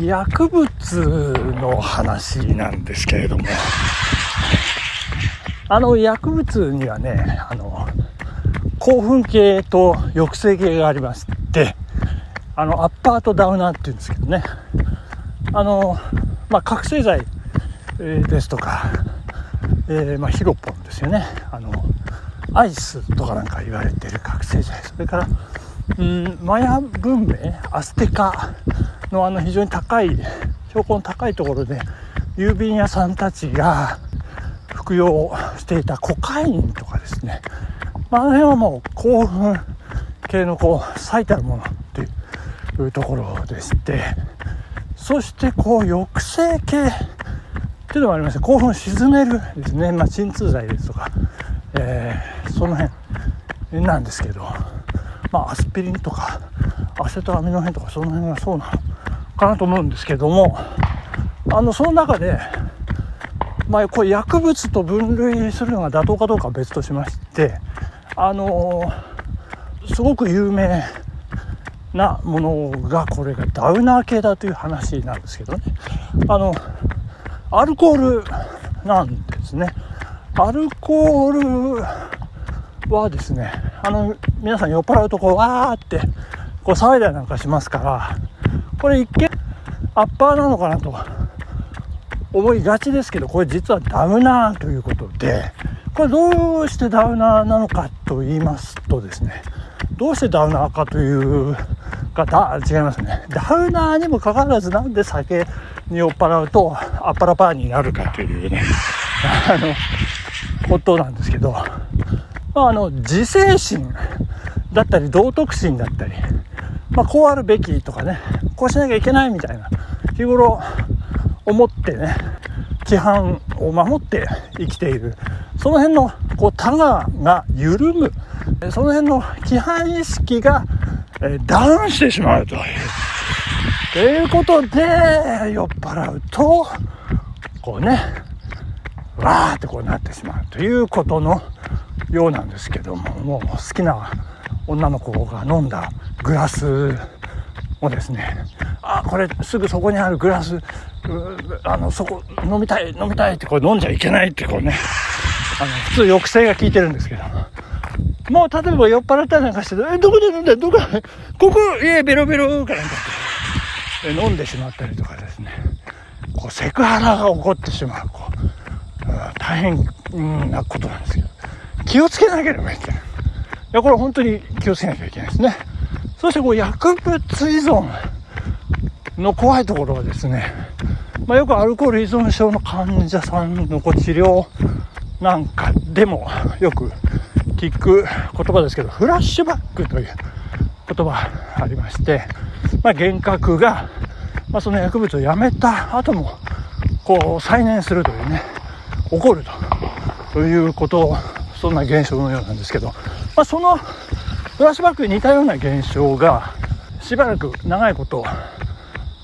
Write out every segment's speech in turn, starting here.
薬物の話なんですけれども、あの薬物にはね、あの、興奮系と抑制系がありまして、あの、アッパーとダウナーっていうんですけどね、あの、まあ、覚醒剤、ですとか、えー、まあ、ヒロポンですよね。あの、アイスとかなんか言われてる覚醒剤。それから、うん、マヤ文明、アステカのあの非常に高い、標高の高いところで、郵便屋さんたちが服用していたコカインとかですね。まあ、あの辺はもう興奮系のこう最たるものっていうところでして、そしてこう抑制系っていうのもありまして、興奮を鎮めるですね。まあ、鎮痛剤ですとか、えー、その辺なんですけど、まあ、アスピリンとかアセトアミノフェンとかその辺がそうなのかなと思うんですけどもあのその中で、まあ、これ薬物と分類するのが妥当かどうかは別としましてあのすごく有名なものがこれがダウナー系だという話なんですけどね。あのアルコールなんですね。アルコールはですね、あの、皆さん酔っ払うとこう、わーって、こう騒いだりなんかしますから、これ一見、アッパーなのかなと思いがちですけど、これ実はダウナーということで、これどうしてダウナーなのかと言いますとですね、どうしてダウナーかというか、だ、違いますね。ダウナーにもかかわらずなんで酒に酔っ払うとアッパラパーになるかというね、あの、ことなんですけど、まあ、あの自制心だったり道徳心だったり、まあ、こうあるべきとかねこうしなきゃいけないみたいな日頃思ってね規範を守って生きているその辺のこうタガが緩むその辺の規範意識が、えダウンしてしまうという。ということで酔っ払うとこうねわーってこうなってしまうということのようなんですけどももう好きな女の子が飲んだグラスをですねあこれすぐそこにあるグラスあのそこ飲みたい飲みたいってこれ飲んじゃいけないってこうねあの普通抑制が効いてるんですけど。もう例えば酔っ払ったりなんかしてえどこで飲んだ？どこ？ここ？いえベロベロかなんか。って飲んでしまったりとかですね。こうセクハラが起こってしまう。こう大変なことなんですけど。気をつけなければいけない。いや、これ本当に気をつけなきゃいけないですね。そしてこう薬物依存の怖いところはですね、まあ、よくアルコール依存症の患者さんのこう治療なんかでもよく聞く言葉ですけど、フラッシュバックという言葉ありまして、まあ、幻覚が、まあ、その薬物をやめた後も、こう再燃するというね、起こるということそんな現象のようなんですけど、まあ、そのフラッシュバックに似たような現象がしばらく長いこと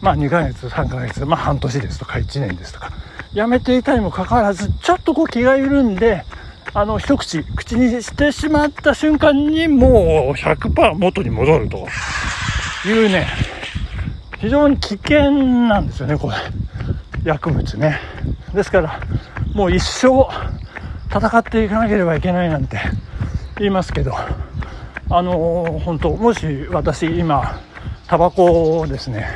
まあ2ヶ月3ヶ月まあ半年ですとか1年ですとかやめていたにもかかわらずちょっとこう気が緩んであの一口口にしてしまった瞬間にもう100%元に戻ると。いうね非常に危険なんですよねこれ。薬物ね。ですからもう一生戦っていかなければいけないなんて言いますけど。あの本当もし私今タバコをですね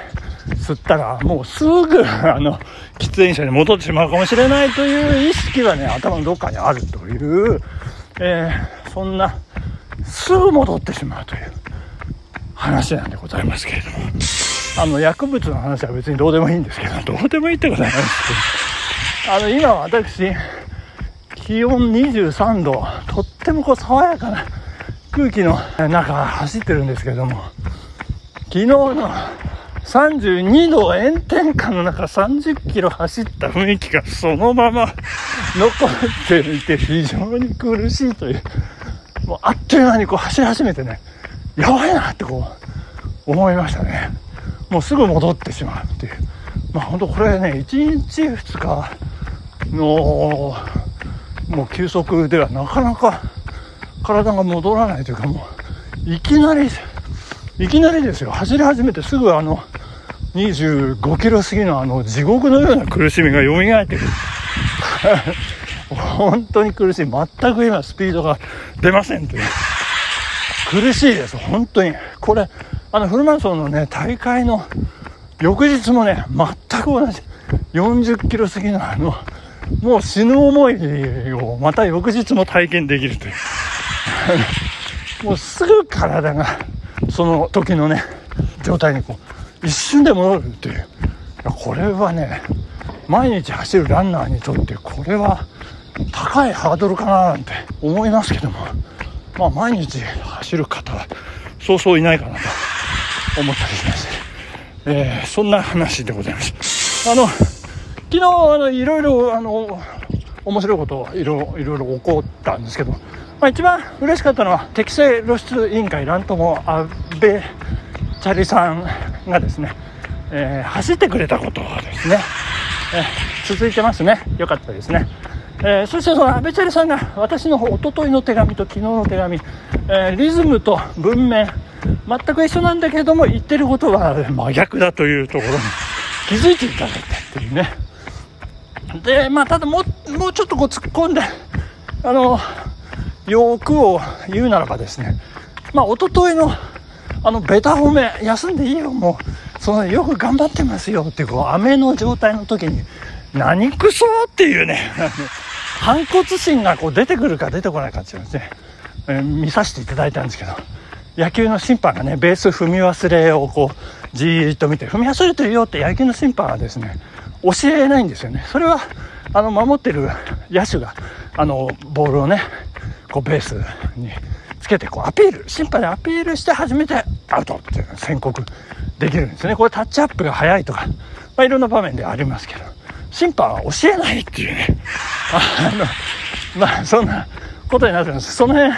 吸ったらもうすぐあの喫煙者に戻ってしまうかもしれないという意識はね頭のどっかにあるという、えー、そんなすぐ戻ってしまうという話なんでございますけれどもあの薬物の話は別にどうでもいいんですけどどうでもいいってことはないんですけどあの今私気温23度、とってもこう爽やかな空気の中走ってるんですけども、昨日の32度炎天下の中30キロ走った雰囲気がそのまま残っていて非常に苦しいという、もうあっという間にこう走り始めてね、やばいなってこう思いましたね。もうすぐ戻ってしまうっていう。まあ本当これね、1日2日のもう休息ではなかなか体が戻らないというかもういきなりいきなりですよ走り始めてすぐあの25キロ過ぎのあの地獄のような苦しみが蘇ってくる。本当に苦しい。全く今スピードが出ませんという。苦しいです。本当に。これ、あのフルマラソンのね、大会の翌日もね、全く同じ。40キロ過ぎのあの、もう死ぬ思いをまた翌日も体験できるという。もうすぐ体がその時のね、状態にこう、一瞬で戻るという。これはね、毎日走るランナーにとってこれは高いハードルかななんて思いますけども、まあ毎日走る方はそうそういないかなと思ったりします。えー、そんな話でございます。あの、昨日、あの、いろいろ、あの、面白いこといろいろいろ起こったんですけど、まあ、一番嬉しかったのは適正露出委員会乱闘も安倍チャリさんがですね、えー、走ってくれたことですね、えー、続いてますね。よかったですね、えー、そしてその安倍チャリさんが私のおとといの手紙と昨日の手紙、えリズムと文面全く一緒なんだけれども言ってることは真逆だというところに気づいていただいたっていうね。でまあただもうもうちょっとこう突っ込んであの欲を言うならばですねまあ一昨日のあのベタ褒め休んでいいよもうそのよく頑張ってますよっていうこう雨の状態の時に何くそっていうね 反骨心がこう出てくるか出てこないかっていうですね、えー、見させていただいたんですけど野球の審判がねベース踏み忘れをこうじーっと見て踏み忘れてるよって野球の審判はですね教えないんですよね。それはあの守ってる野手があのボールをねこうベースにつけてこうアピール審判でアピールして初めてアウトっていう宣告できるんですね。これタッチアップが早いとか、まあ、いろんな場面でありますけど審判は教えないっていうね。あのまあそんなことになってます。その辺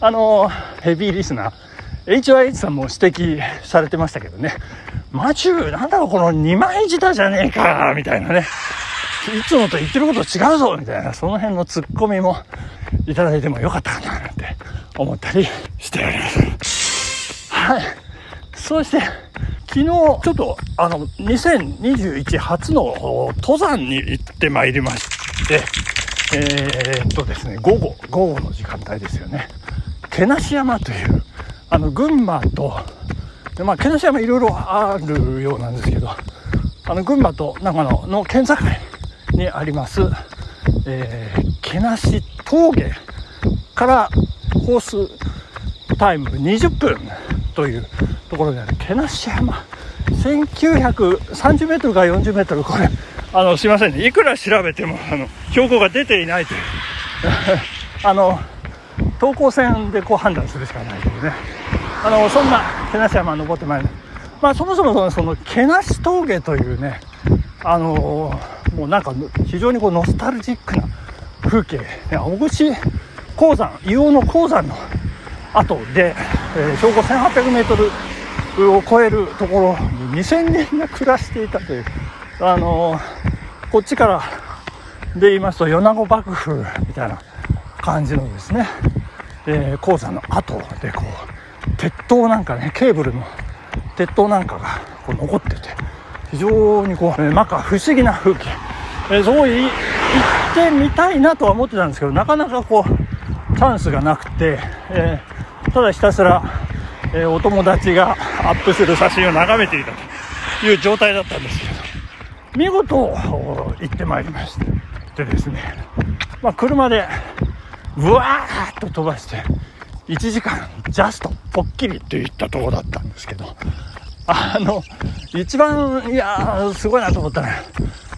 あのヘビーリスナー HYH さんも指摘されてましたけどねマチュー、なんだろう、この二枚舌じゃねえか、みたいなね。いつもと言ってること違うぞ、みたいな、その辺のツッコミもいただいてもよかったかな、なんて思ったりしております。はい。そして、昨日、ちょっと、あの、2021初の登山に行ってまいりまして、えー、っとですね、午後、午後の時間帯ですよね。毛梨山という、あの、群馬と、まあ、毛梨山いろいろあるようなんですけど、あの、群馬と長野の県境にあります、えー、毛梨峠からコースタイム20分というところにある毛梨山。1930メートルから40メートル、これ、あの、すいませんね。いくら調べても、あの、標高が出ていないという。あの、等高線でこう判断するしかないというね。あのそんな毛梨山登ってまいりまあそもそもその毛梨峠というねあのもうなんか非常にこうノスタルジックな風景。小串鉱山硫黄の鉱山の後で、えー、標高 1800m を超えるところに2000人が暮らしていたというあのこっちからで言いますと米子幕府みたいな感じのですね、えー、鉱山の後でこう鉄塔なんかねケーブルの鉄塔なんかがこう残ってて非常にこう、えー、なんか不思議な風景、えー、そこ行ってみたいなとは思ってたんですけどなかなかこうチャンスがなくて、えー、ただひたすら、えお友達がアップする写真を眺めていたという状態だったんですけど見事行ってまいりましてでですね、まあ、車でブワーッと飛ばして1時間ジャストぽっきりっていったところだったんですけどあの一番いやすごいなと思ったら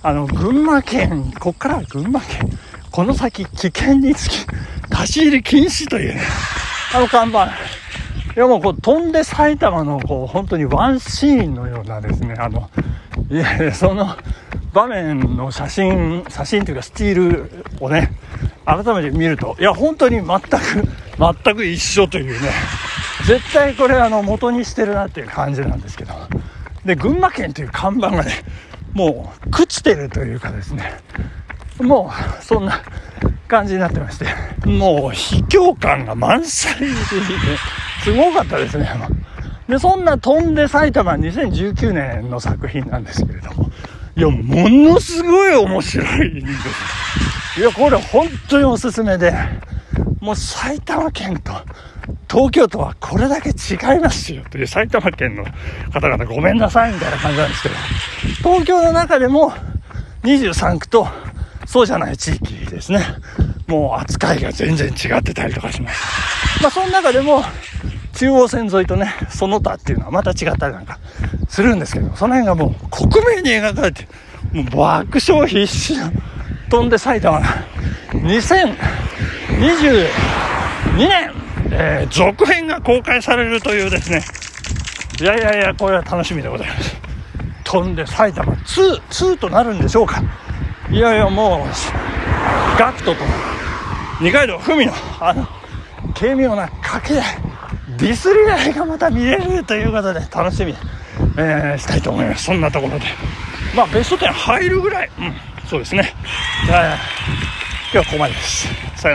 あの群馬県こっから群馬県この先危険につき立ち入り禁止というねあの看板。いやもうこう飛んで埼玉のこう本当にワンシーンのようなですねあのいやその場面の写真写真というかスチールをね改めて見るといや本当に全く全く一緒というね。絶対これあの元にしてるなっていう感じなんですけど。で群馬県という看板がねもう朽ちてるというかですね。もうそんな感じになってまして。もう卑怯感が満載で、すごかったですね。で、そんな飛んで埼玉2019年の作品なんですけれども、いや、ものすごい面白いんです。いや、これ本当におすすめで、もう埼玉県と東京都はこれだけ違いますよという埼玉県の方々ごめんなさいみたいな感じなんですけど、東京の中でも23区とそうじゃない地域ですね。もう扱いが全然違ってたりとかします。まあその中でも中央線沿いとね、その他っていうのはまた違ったりなんかするんですけど、その辺がもう克明に描かれて、もう爆笑必至の飛んで埼玉が2022年、えー、続編が公開されるというですね、いやいやいや、これは楽しみでございます。飛んで埼玉2、2となるんでしょうか。いやいや、もう、ガクトと二階堂ふみの、あの、軽妙な掛け合い、ディスり合いがまた見れるということで楽しみ、えー、したいと思います。そんなところで。まあ、ベスト10入るぐらい、うん、そうですね。今日はここまでです。